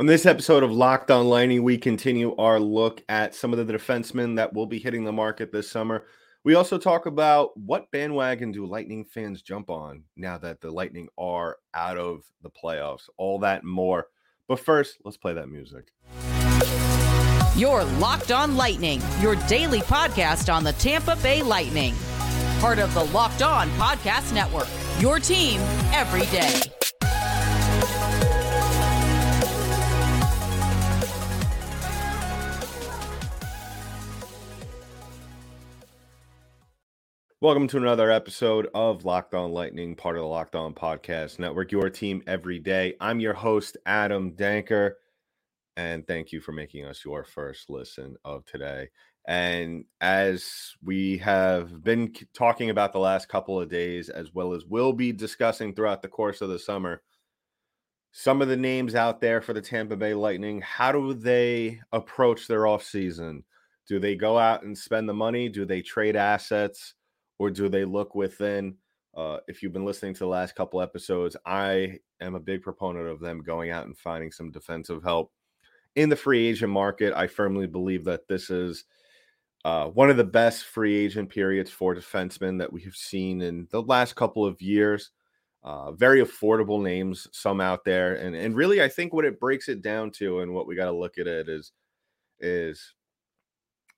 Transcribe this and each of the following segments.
On this episode of Locked On Lightning, we continue our look at some of the defensemen that will be hitting the market this summer. We also talk about what bandwagon do Lightning fans jump on now that the Lightning are out of the playoffs. All that more. But first, let's play that music. You're Locked On Lightning, your daily podcast on the Tampa Bay Lightning. Part of the Locked On Podcast Network, your team every day. Welcome to another episode of Locked On Lightning, part of the Locked On Podcast Network, your team every day. I'm your host, Adam Denker, and thank you for making us your first listen of today. And as we have been talking about the last couple of days, as well as we'll be discussing throughout the course of the summer, some of the names out there for the Tampa Bay Lightning, how do they approach their offseason? Do they go out and spend the money? Do they trade assets? Or do they look within? Uh, if you've been listening to the last couple episodes, I am a big proponent of them going out and finding some defensive help in the free agent market. I firmly believe that this is uh, one of the best free agent periods for defensemen that we have seen in the last couple of years. Uh, very affordable names, some out there, and and really, I think what it breaks it down to, and what we got to look at it is, is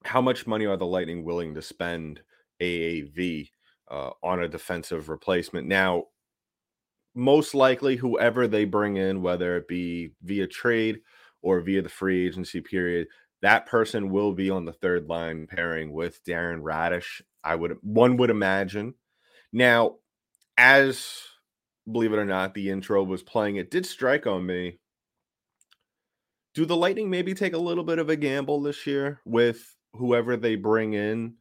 how much money are the Lightning willing to spend AAV uh, on a defensive replacement. Now, most likely, whoever they bring in, whether it be via trade or via the free agency period, that person will be on the third line pairing with Darren Raddysh. I would one would imagine. Now, as believe it or not, the intro was playing, it did strike on me. Do the Lightning maybe take a little bit of a gamble this year with whoever they bring in?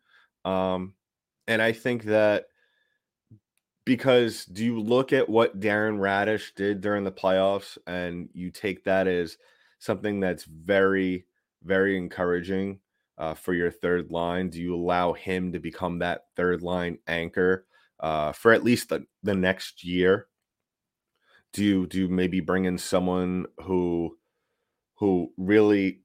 Um, and I think that because do you look at what Darren Raddysh did during the playoffs and you take that as something that's very, very encouraging uh, for your third line? Do you allow him to become that third line anchor uh, for at least the, the next year? Do you do you maybe bring in someone who who really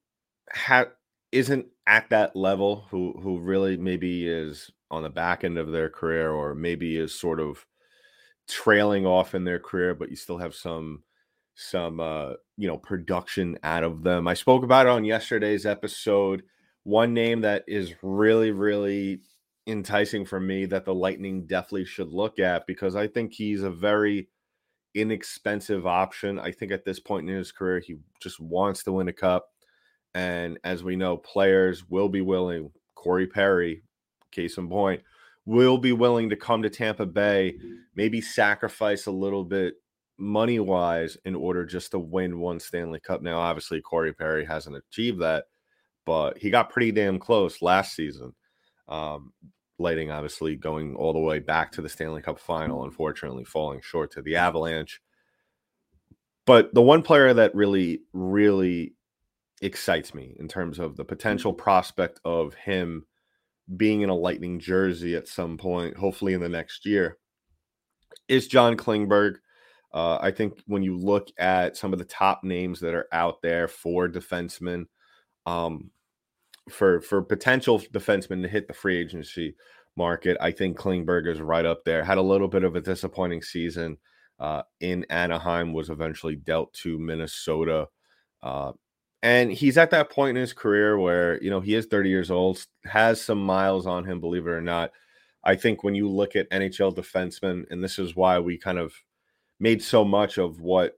ha- isn't at that level, who who really maybe is on the back end of their career or maybe is sort of trailing off in their career but you still have some some uh you know production out of them. I spoke about it on yesterday's episode. One name that is really really enticing for me that the lightning definitely should look at because i think he's a very inexpensive option. I think at this point in his career he just wants to win a cup. And as we know players will be willing corey perry case in point, will be willing to come to Tampa Bay, maybe sacrifice a little bit money wise in order just to win one Stanley Cup. Now, obviously, Corey Perry hasn't achieved that, but he got pretty damn close last season. Um, lighting obviously going all the way back to the Stanley Cup final, unfortunately falling short to the Avalanche. But the one player that really, really excites me in terms of the potential prospect of him being in a Lightning jersey at some point, hopefully in the next year, is John Klingberg. Uh, I think when you look at some of the top names that are out there for defensemen, um, for for potential defensemen to hit the free agency market, I think Klingberg is right up there. Had a little bit of a disappointing season uh, in Anaheim, was eventually dealt to Minnesota. Uh, and he's at that point in his career where, you know, he is 30 years old, has some miles on him, believe it or not. I think when you look at NHL defensemen, and this is why we kind of made so much of what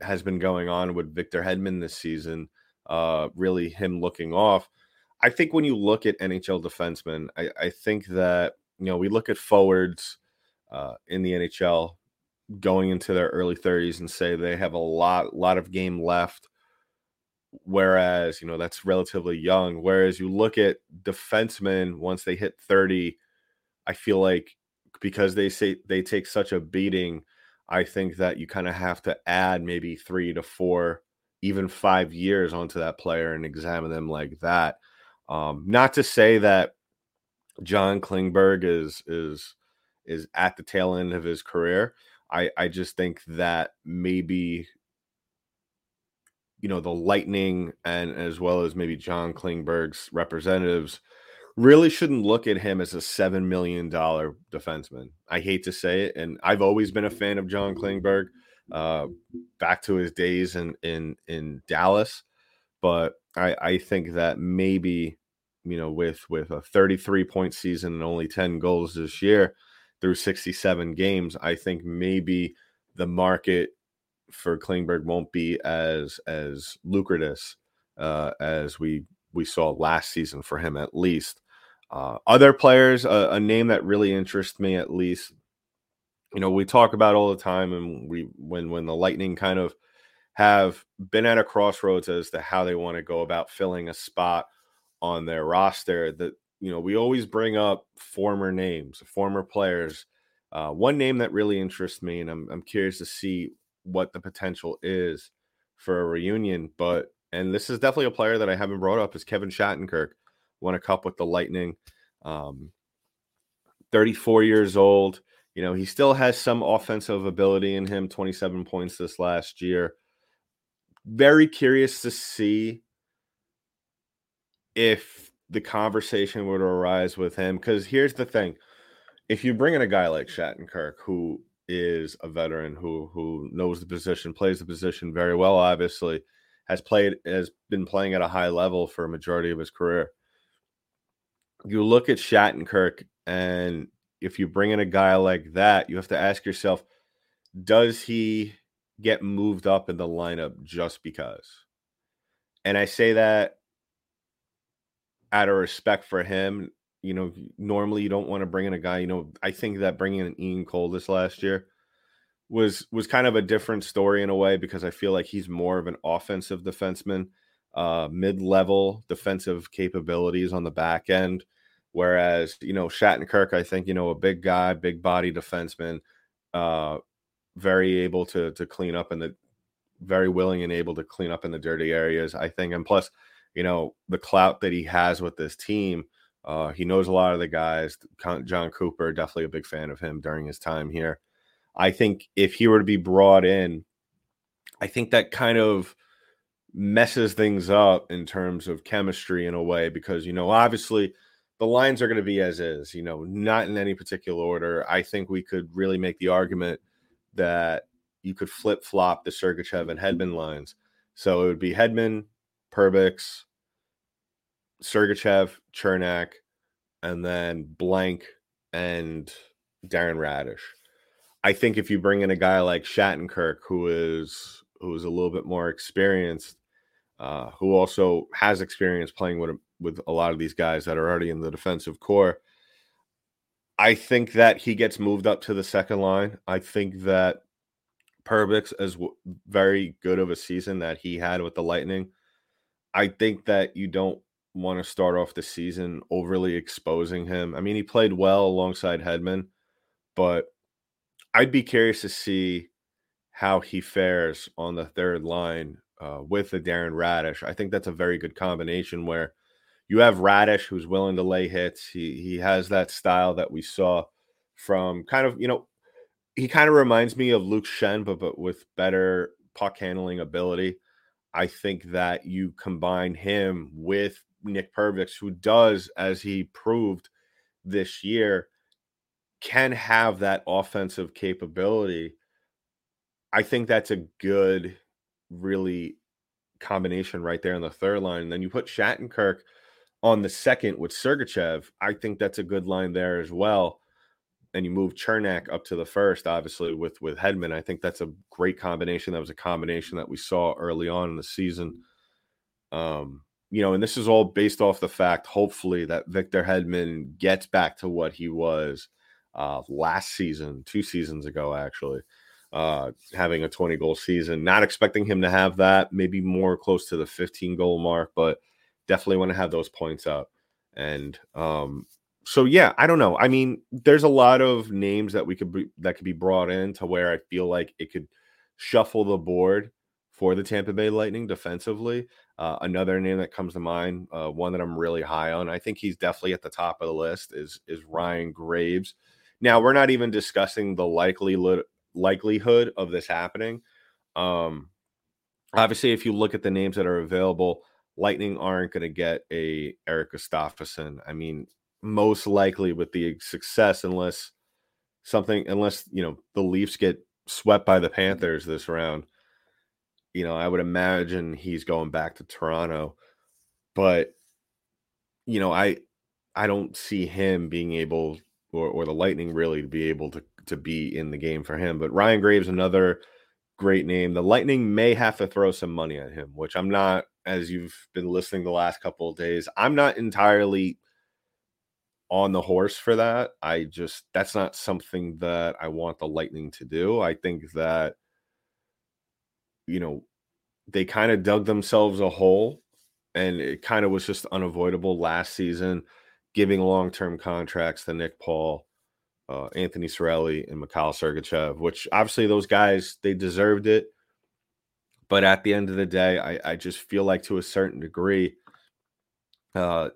has been going on with Victor Hedman this season, uh, really him looking off. I think when you look at NHL defensemen, I, I think that, you know, we look at forwards uh, in the NHL going into their early 30s and say they have a lot, lot of game left whereas you know that's relatively young whereas you look at defensemen once they hit 30 i feel like because they say they take such a beating i think that you kind of have to add maybe three to four even five years onto that player and examine them like that. Um, not to say that john klingberg is is is at the tail end of his career. I i just think that maybe you know, the Lightning and as well as maybe John Klingberg's representatives really shouldn't look at him as a $7 million defenseman. I hate to say it. And I've always been a fan of John Klingberg, uh, back to his days in, in, in Dallas. But I, I think that maybe, you know, with, with a 33 point season and only 10 goals this year through 67 games, I think maybe the market for Klingberg won't be as as lucrative uh, as we we saw last season for him at least. Uh, other players, uh, a name that really interests me at least, you know, we talk about all the time, and we when when the Lightning kind of have been at a crossroads as to how they want to go about filling a spot on their roster. That you know, we always bring up former names, former players. Uh, one name that really interests me, and I'm I'm curious to see what the potential is for a reunion. But and this is definitely a player that I haven't brought up is Kevin Shattenkirk. Won a cup with the Lightning. Um, 34 years old. You know, he still has some offensive ability in him, 27 points this last year. Very curious to see if the conversation would arise with him. Because here's the thing if you bring in a guy like Shattenkirk, who is a veteran who who knows the position, plays the position very well. Obviously, has played has been playing at a high level for a majority of his career. You look at Shattenkirk, and if you bring in a guy like that, you have to ask yourself, does he get moved up in the lineup just because? And I say that out of respect for him, you know, normally you don't want to bring in a guy. You know, I think that bringing in Ian Cole this last year was was kind of a different story in a way because I feel like he's more of an offensive defenseman, uh, mid level defensive capabilities on the back end. Whereas you know Shattenkirk, I think you know a big guy, big body defenseman, uh, very able to to clean up in the, very willing and able to clean up in the dirty areas. I think, and plus, you know the clout that he has with this team uh, he knows a lot of the guys. Jon Cooper, definitely a big fan of him during his time here. I think if he were to be brought in, I think that kind of messes things up in terms of chemistry in a way because, you know, obviously the lines are going to be as is, you know, not in any particular order. I think we could really make the argument that you could flip flop the Sergachev and Hedman lines. So it would be Hedman, Perbix, Sergachev, Cernak, and then Blank and Darren Raddysh. I think if you bring in a guy like Shattenkirk, who is who is a little bit more experienced, uh, who also has experience playing with with a lot of these guys that are already in the defensive core, I think that he gets moved up to the second line. I think that Perbix, is w- very good of a season that he had with the Lightning, I think that you don't want to start off the season overly exposing him. I mean, he played well alongside Hedman, but I'd be curious to see how he fares on the third line uh, with the Darren Raddysh. I think that's a very good combination where you have Raddysh who's willing to lay hits. He he has that style that we saw from kind of you know he kind of reminds me of Luke Schenn, but but with better puck handling ability. I think that you combine him with Nick Perbix, who does, as he proved this year, can have that offensive capability. I think that's a good, really combination right there on the third line. And then you put Shattenkirk on the second with Sergachev. I think that's a good line there as well. And you move Cernak up to the first, obviously with with Hedman. I think that's a great combination. That was a combination that we saw early on in the season. Um, you know, and this is all based off the fact, hopefully, that Victor Hedman gets back to what he was uh, last season, two seasons ago, actually, uh, having a 20 goal season. Not expecting him to have that, maybe more close to the 15 goal mark, but definitely want to have those points up. And um, so, yeah, I don't know. I mean, there's a lot of names that we could be that could be brought in to where I feel like it could shuffle the board for the Tampa Bay Lightning defensively. Uh, another name that comes to mind, uh, one that I'm really high on, I think he's definitely at the top of the list, is is Ryan Graves. Now we're not even discussing the likelihood likelihood of this happening. Um, obviously, if you look at the names that are available, Lightning aren't going to get a Erik Gustafsson. I mean, most likely with the success, unless something, unless you know the Leafs get swept by the Panthers this round, you know, I would imagine he's going back to Toronto. But you know, I I don't see him being able or or the Lightning really to be able to to be in the game for him. But Ryan Graves, another great name. The Lightning may have to throw some money at him, which I'm not, as you've been listening the last couple of days, I'm not entirely on the horse for that. I just, that's not something that I want the Lightning to do. I think that, you know, they kind of dug themselves a hole and it kind of was just unavoidable last season, giving long term contracts to Nick Paul uh, Anthony Cirelli and Mikhail Sergachev, which obviously those guys they deserved it. But at the end of the day, I, I just feel like to a certain degree, uh,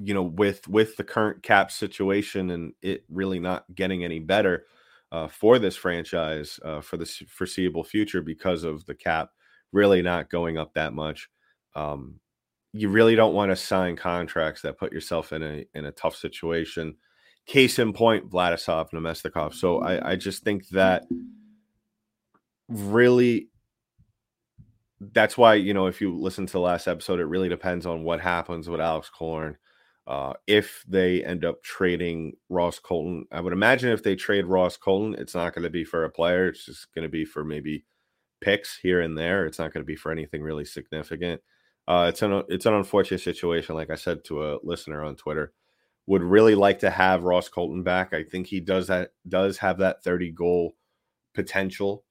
you know, with with the current cap situation and it really not getting any better uh, for this franchise uh, for the foreseeable future because of the cap really not going up that much. Um, you really don't want to sign contracts that put yourself in a in a tough situation Case in point, Vladislav Namestnikov. So I, I just think that really that's why you know if you listen to the last episode, it really depends on what happens with Alex Killorn. Uh, if they end up trading Ross Colton, I would imagine if they trade Ross Colton, it's not going to be for a player. It's just going to be for maybe picks here and there. It's not going to be for anything really significant. Uh, it's an it's an unfortunate situation, like I said to a listener on Twitter would really like to have Ross Colton back. I think he does that does have that 30 goal potential.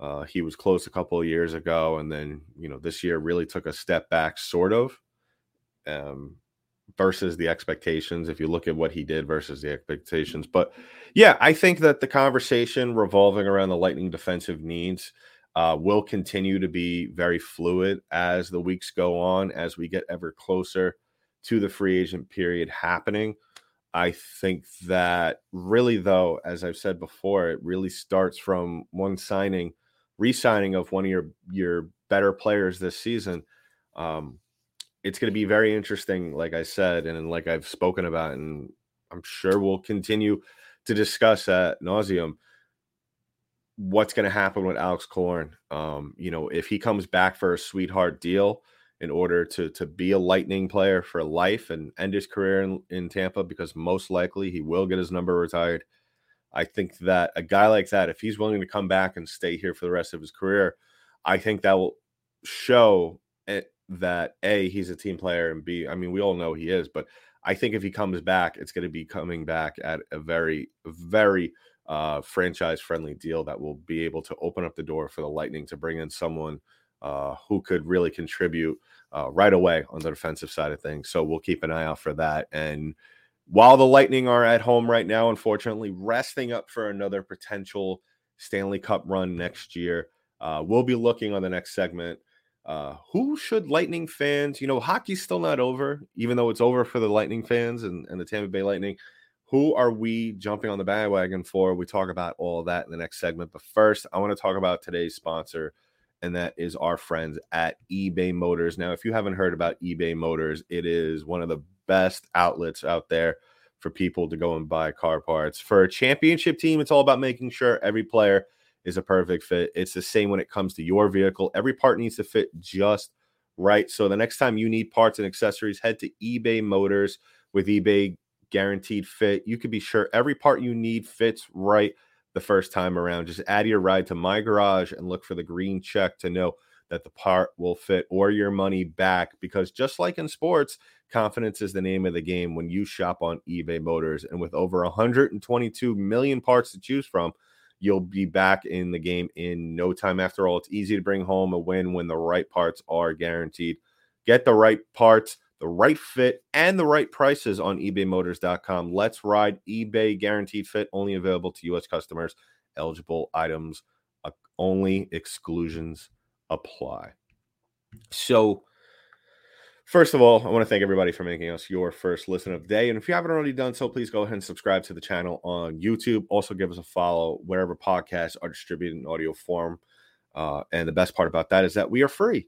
Uh, he was close a couple of years ago, and then you know this year really took a step back, sort of, um, versus the expectations. If you look at what he did versus the expectations, but yeah, I think that the conversation revolving around the Lightning defensive needs uh, will continue to be very fluid as the weeks go on, as we get ever closer to the free agent period happening. I think that really, though, as I've said before, it really starts from one signing, re-signing of one of your your better players this season. Um, it's going to be very interesting, like I said, and like I've spoken about, and I'm sure we'll continue to discuss at nauseum what's going to happen with Alex Killorn. Um, you know, if he comes back for a sweetheart deal, in order to to be a lightning player for life and end his career in, in Tampa because most likely he will get his number retired. I think that a guy like that, if he's willing to come back and stay here for the rest of his career, I think that will show that a he's a team player and b I mean we all know he is, but I think if he comes back, it's going to be coming back at a very very uh, franchise friendly deal that will be able to open up the door for the Lightning to bring in someone uh, who could really contribute uh, right away on the defensive side of things. So we'll keep an eye out for that. And while the Lightning are at home right now, unfortunately, resting up for another potential Stanley Cup run next year, uh, we'll be looking on the next segment. Uh, who should Lightning fans, you know, hockey's still not over, even though it's over for the Lightning fans and, and the Tampa Bay Lightning. Who are we jumping on the bandwagon for? We talk about all that in the next segment. But first, I want to talk about today's sponsor, and that is our friends at eBay Motors. Now, if you haven't heard about eBay Motors, it is one of the best outlets out there for people to go and buy car parts. For a championship team, it's all about making sure every player is a perfect fit. It's the same when it comes to your vehicle. Every part needs to fit just right. So the next time you need parts and accessories, head to eBay Motors with eBay guaranteed fit. You can be sure every part you need fits right the first time around. Just add your ride to my garage and look for the green check to know that the part will fit or your money back. Because just like in sports, confidence is the name of the game when you shop on eBay Motors. And with over 122 million parts to choose from, you'll be back in the game in no time. After all, it's easy to bring home a win when the right parts are guaranteed. Get the right parts the right fit and the right prices on ebaymotors.com. Let's ride eBay guaranteed fit only available to US customers. Eligible items uh, only exclusions apply. So First of all, I want to thank everybody for making us your first listen of the day. And if you haven't already done so, please go ahead and subscribe to the channel on YouTube. Also, give us a follow wherever podcasts are distributed in audio form. Uh, and the best part about that is that we are free.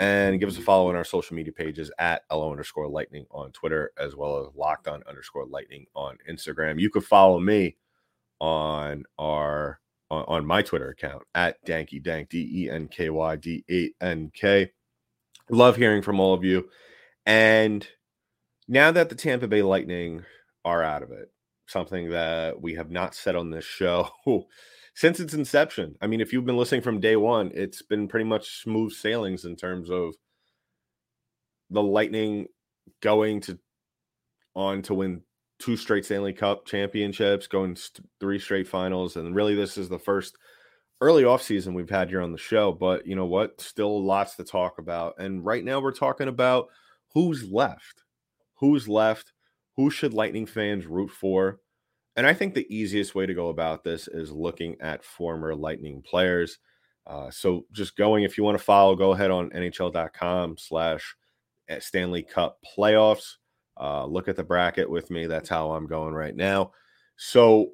And give us a follow on our social media pages at LO underscore lightning on Twitter, as well as locked on underscore lightning on Instagram. You could follow me on our on, on my Twitter account at Denky Dank, D E N K Y D A N K. Love hearing from all of you. And now that the Tampa Bay Lightning are out of it, something that we have not said on this show since its inception. I mean, if you've been listening from day one, it's been pretty much smooth sailings in terms of the Lightning going to on to win two straight Stanley Cup championships, going st- three straight finals, and really this is the first early off season we've had here on the show. But you know what? Still lots to talk about, and right now we're talking about who's left, who's left, who should Lightning fans root for. And I think the easiest way to go about this is looking at former Lightning players. Uh, so just going, if you want to follow, go ahead on NHL.com slash eh, Stanley Cup playoffs. Uh, look at the bracket with me. That's how I'm going right now. So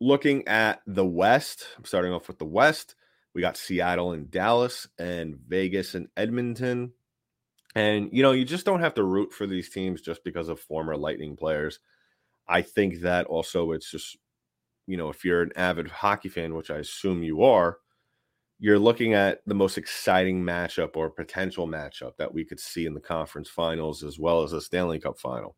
looking at the West, I'm starting off with the West. We got Seattle and Dallas and Vegas and Edmonton. And, you know, you just don't have to root for these teams just because of former Lightning players. I think that also it's just, you know, if you're an avid hockey fan, which I assume you are, you're looking at the most exciting matchup or potential matchup that we could see in the conference finals as well as a Stanley Cup final.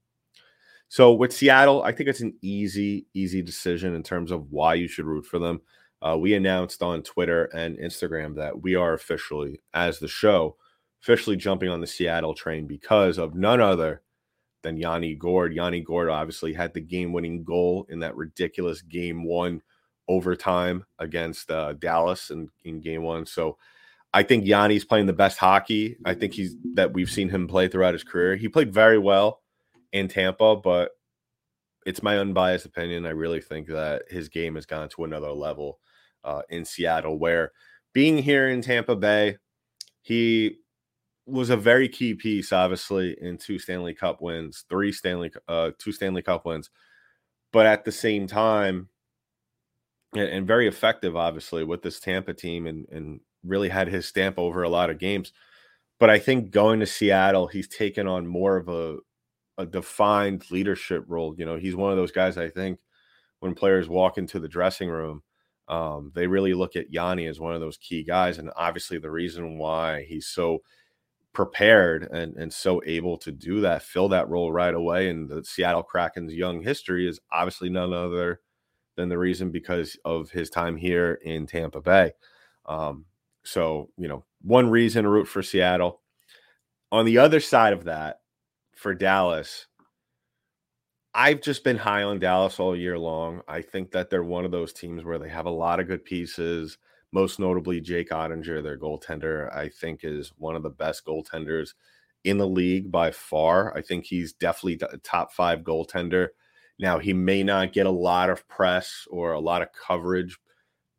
So with Seattle, I think it's an easy, easy decision in terms of why you should root for them. Uh, we announced on Twitter and Instagram that we are officially, as the show, officially jumping on the Seattle train because of none other than Yanni Gourde. Yanni Gourde obviously had the game winning goal in that ridiculous game one overtime against uh, Dallas in, in game one. So I think Yanni's playing the best hockey. I think he's that we've seen him play throughout his career. He played very well in Tampa, but it's my unbiased opinion. I really think that his game has gone to another level uh, in Seattle, where being here in Tampa Bay, he was a very key piece, obviously, in two Stanley Cup wins, three Stanley, uh, two Stanley Cup wins, but at the same time, and, very effective, obviously, with this Tampa team, and and really had his stamp over a lot of games. But I think going to Seattle, he's taken on more of a a defined leadership role. You know, he's one of those guys. I think when players walk into the dressing room, um, they really look at Yanni as one of those key guys, and obviously the reason why he's so prepared and, and so able to do that, fill that role right away. And the Seattle Kraken's young history is obviously none other than the reason because of his time here in Tampa Bay. Um, so, you know, one reason to root for Seattle. On the other side of that, for Dallas, I've just been high on Dallas all year long. I think that they're one of those teams where they have a lot of good pieces most notably Jake Oettinger, their goaltender, I think is one of the best goaltenders in the league by far. I think he's definitely a top five goaltender. Now, he may not get a lot of press or a lot of coverage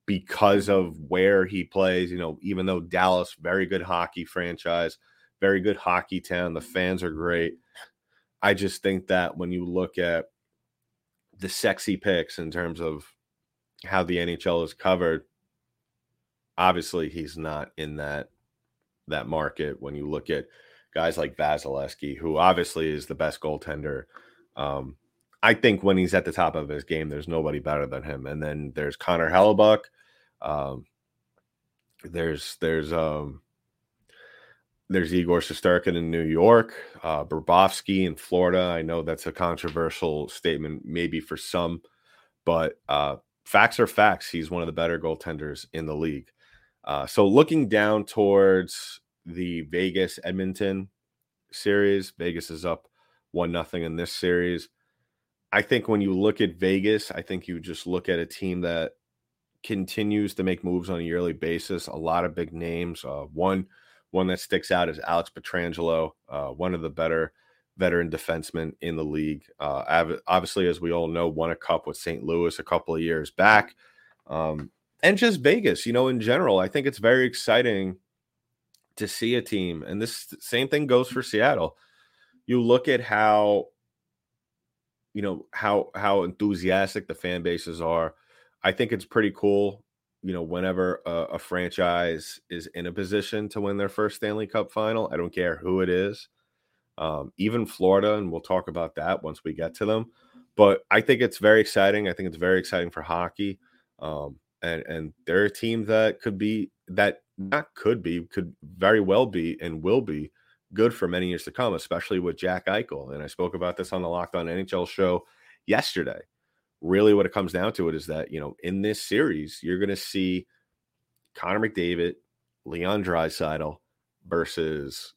because of where he plays. You know, even though Dallas, very good hockey franchise, very good hockey town, the fans are great. I just think that when you look at the sexy picks in terms of how the NHL is covered, obviously he's not in that that market when you look at guys like Vasilevskiy, who obviously is the best goaltender. Um, I think when he's at the top of his game, there's nobody better than him. And then there's Connor Hellebuyck. Um, there's there's um, there's Igor Shesterkin in New York, uh, in Florida. I know that's a controversial statement, maybe for some, but uh, facts are facts. He's one of the better goaltenders in the league. Uh, so looking down towards the Vegas Edmonton series, Vegas is up one nothing in this series. I think when you look at Vegas, I think you just look at a team that continues to make moves on a yearly basis. A lot of big names. Uh, one one that sticks out is Alex Pietrangelo, uh, one of the better veteran defensemen in the league. Uh, obviously, as we all know, won a cup with St. Louis a couple of years back. Um, and just Vegas, you know, in general. I think it's very exciting to see a team, and this same thing goes for Seattle. You look at how, you know, how how enthusiastic the fan bases are. I think it's pretty cool you know, whenever a, a, franchise is in a position to win their first Stanley Cup final, I don't care who it is, um, even Florida, and we'll talk about that once we get to them. But I think it's very exciting. I think it's very exciting for hockey. Um, and and they're a team that could be that not could be could very well be and will be good for many years to come, especially with Jack Eichel. And I spoke about this on the Locked On NHL show yesterday really what it comes down to it is that, you know, in this series, you're going to see Connor McDavid, Leon Draisaitl versus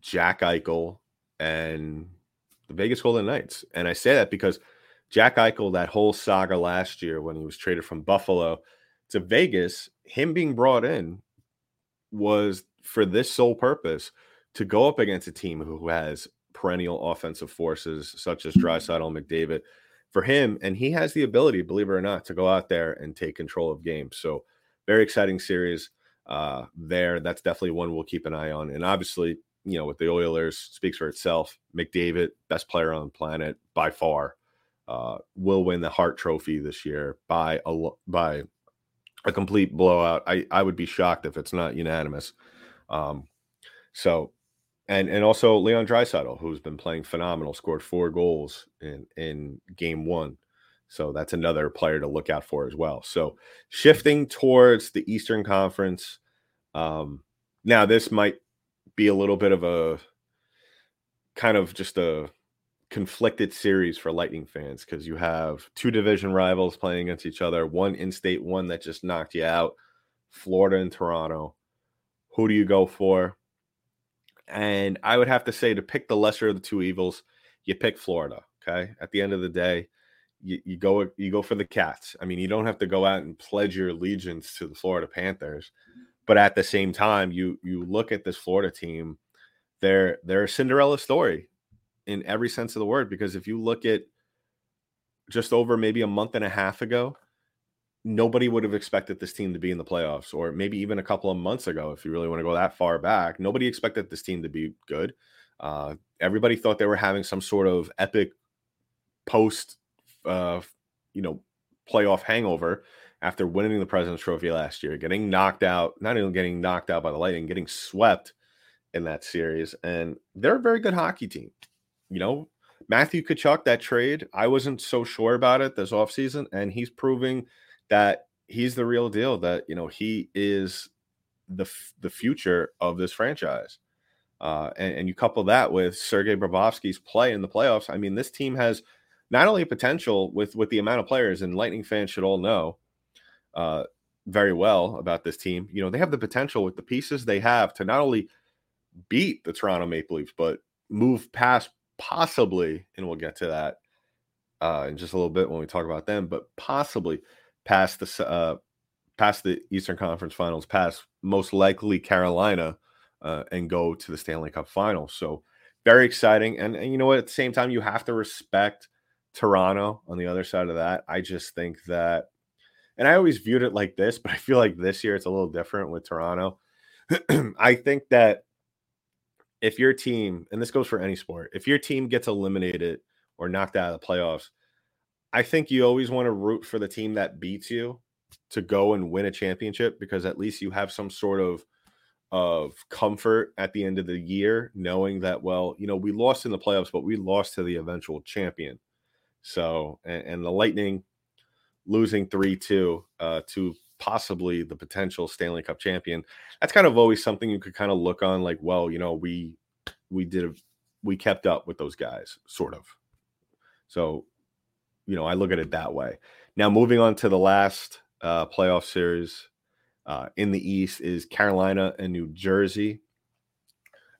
Jack Eichel and the Vegas Golden Knights. And I say that because Jack Eichel, that whole saga last year when he was traded from Buffalo to Vegas, him being brought in was for this sole purpose to go up against a team who has perennial offensive forces such as and McDavid for him. And he has the ability, believe it or not, to go out there and take control of games. So, very exciting series uh, there. That's definitely one we'll keep an eye on. And obviously, you know, with the Oilers, speaks for itself. McDavid, best player on the planet by far, uh, will win the Hart Trophy this year by a by a complete blowout. I I would be shocked if it's not unanimous. Um, so and and also Leon Draisaitl, who's been playing phenomenal, scored four goals in in game one. So that's another player to look out for as well. So shifting towards the Eastern Conference. Um, now this might be a little bit of a kind of just a conflicted series for Lightning fans because you have two division rivals playing against each other, one in state, one that just knocked you out, Florida and Toronto. Who do you go for? And I would have to say to pick the lesser of the two evils, you pick Florida. Okay. At the end of the day, you, you go you go for the cats. I mean, you don't have to go out and pledge your allegiance to the Florida Panthers, but at the same time, you you look at this Florida team, they're they're a Cinderella story in every sense of the word. Because if you look at just over maybe a month and a half ago, nobody would have expected this team to be in the playoffs, or maybe even a couple of months ago, if you really want to go that far back. Nobody expected this team to be good. Uh, everybody thought they were having some sort of epic post, uh, you know, playoff hangover after winning the President's Trophy last year, getting knocked out, not even getting knocked out by the Lightning, getting swept in that series. And they're a very good hockey team. You know, Matthew Tkachuk, that trade, I wasn't so sure about it this offseason, and he's proving – that he's the real deal. That you know he is the the future of this franchise. Uh, and, and, you couple that with Sergei Bobrovsky's play in the playoffs. I mean, this team has not only potential with with the amount of players, and Lightning fans should all know uh, very well about this team. You know, they have the potential with the pieces they have to not only beat the Toronto Maple Leafs, but move past possibly, and we'll get to that uh, in just a little bit when we talk about them, but possibly past the uh, past the Eastern Conference Finals, past most likely Carolina, uh, and go to the Stanley Cup Finals. So very exciting. And, and you know what? At the same time, you have to respect Toronto on the other side of that. I just think that, and I always viewed it like this, but I feel like this year it's a little different with Toronto. I think that if your team, and this goes for any sport, if your team gets eliminated or knocked out of the playoffs, I think you always want to root for the team that beats you to go and win a championship because at least you have some sort of of comfort at the end of the year knowing that well you know we lost in the playoffs but we lost to the eventual champion. So and, and the lightning losing 3-2 uh, to possibly the potential stanley cup champion that's kind of always something you could kind of look on like well you know we we did a, we kept up with those guys sort of. So you know, I look at it that way. Now, moving on to the last uh, playoff series uh, in the East is Carolina and New Jersey.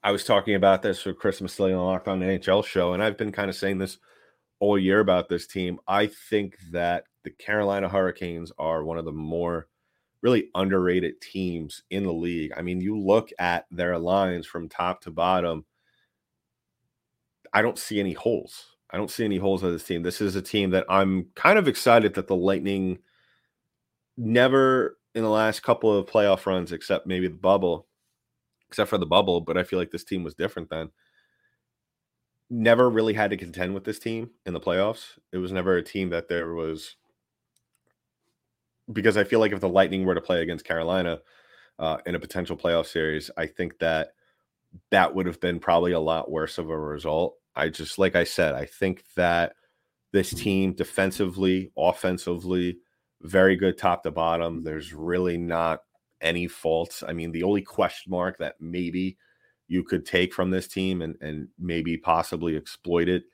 I was talking about this for Christmas Day on Locked On the NHL show, and I've been kind of saying this all year about this team. I think that the Carolina Hurricanes are one of the more really underrated teams in the league. I mean, you look at their lines from top to bottom, I don't see any holes. I don't see any holes in this team. This is a team that I'm kind of excited that the Lightning never in the last couple of playoff runs, except maybe the bubble, except for the bubble, but I feel like this team was different then. Never really had to contend with this team in the playoffs. It was never a team that there was because I feel like if the Lightning were to play against Carolina uh, in a potential playoff series, I think that that would have been probably a lot worse of a result. I just, like I said, I think that this team defensively, offensively, very good top to bottom. Mm-hmm. There's really not any faults. I mean, the only question mark that maybe you could take from this team and, and maybe possibly exploit it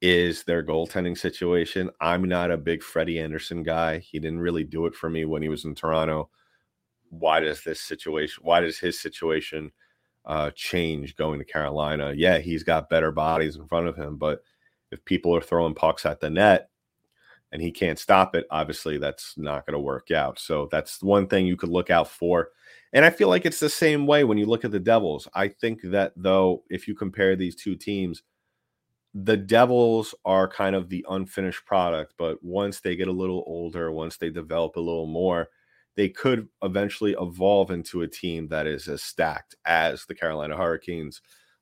is their goaltending situation. I'm not a big Freddie Andersen guy. He didn't really do it for me when he was in Toronto. Why does this situation, why does his situation uh, change going to Carolina? Yeah, he's got better bodies in front of him, but if people are throwing pucks at the net and he can't stop it, obviously that's not going to work out. So that's one thing you could look out for. And I feel like it's the same way when you look at the Devils. I think that though, if you compare these two teams, the Devils are kind of the unfinished product, but once they get a little older, once they develop a little more, they could eventually evolve into a team that is as stacked as the Carolina Hurricanes.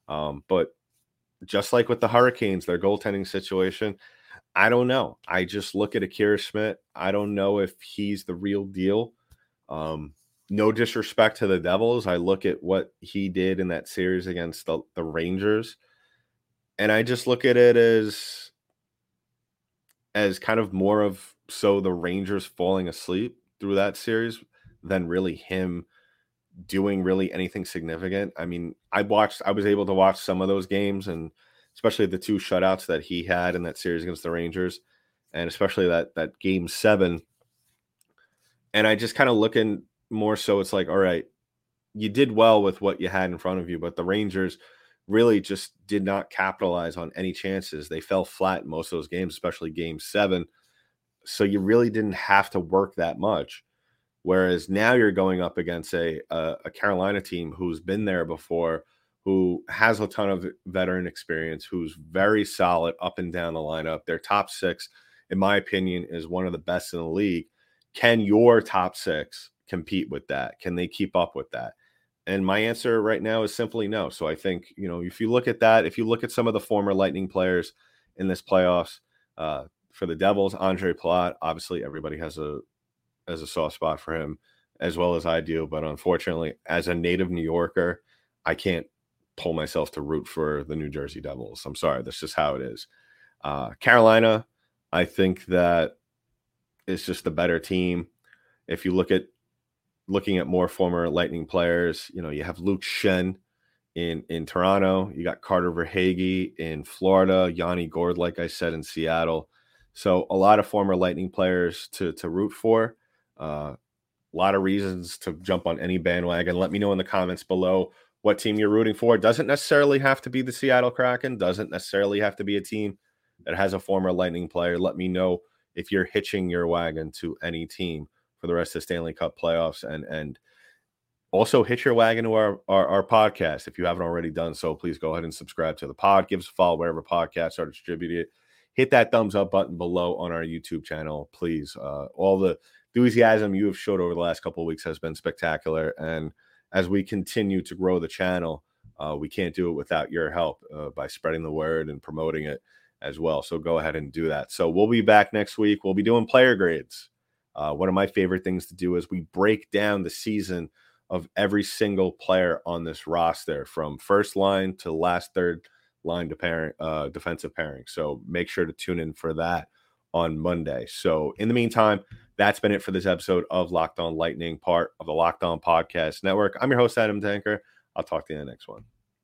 Um, but just like with the Hurricanes, their goaltending situation, I don't know. I just look at Akira Schmid. I don't know if he's the real deal. Um, no disrespect to the Devils. I look at what he did in that series against the, the Rangers and I just look at it as as kind of more of so the Rangers falling asleep through that series than really him doing really anything significant. I mean, I watched I was able to watch some of those games and especially the two shutouts that he had in that series against the Rangers and especially that that game 7 and I just kind of looking more so it's like all right, you did well with what you had in front of you, but the Rangers really just did not capitalize on any chances. They fell flat in most of those games, especially game seven. So you really didn't have to work that much. Whereas now you're going up against a, a, a Carolina team who's been there before, who has a ton of veteran experience, who's very solid up and down the lineup. Their top six, in my opinion, is one of the best in the league. Can your top six compete with that? Can they keep up with that? And my answer right now is simply no. So I think, you know, if you look at that, if you look at some of the former Lightning players in this playoffs, uh, for the Devils, Andre Palat, obviously everybody has a as a soft spot for him as well as I do. But unfortunately, as a native New Yorker, I can't pull myself to root for the New Jersey Devils. I'm sorry, that's just how it is. Uh, Carolina, I think that it's just a better team. If you look at looking at more former Lightning players, you know, you have Luke Schenn in in Toronto, you got Carter Verhaeghe in Florida, Yanni Gourde, like I said, in Seattle. So a lot of former Lightning players to to root for. Uh, a lot of reasons to jump on any bandwagon. Let me know in the comments below what team you're rooting for. It doesn't necessarily have to be the Seattle Kraken. Doesn't necessarily have to be a team that has a former Lightning player. Let me know if you're hitching your wagon to any team for the rest of the Stanley Cup playoffs and and also hitch your wagon to our, our, our podcast if you haven't already done so please go ahead and subscribe to the pod give us a follow wherever podcasts are distributed hit that thumbs up button below on our youtube channel please. Uh, all the enthusiasm you have showed over the last couple of weeks has been spectacular and as we continue to grow the channel uh, we can't do it without your help uh, by spreading the word and promoting it as well. So go ahead and do that. So we'll be back next week. We'll be doing player grades. Uh, one of my favorite things to do is we break down the season of every single player on this roster from first line to last third line to parent uh, defensive pairing. So make sure to tune in for that on Monday. So in the meantime, that's been it for this episode of Locked On Lightning, part of the Locked On Podcast Network. I'm your host, Adam Denker. I'll talk to you in the next one.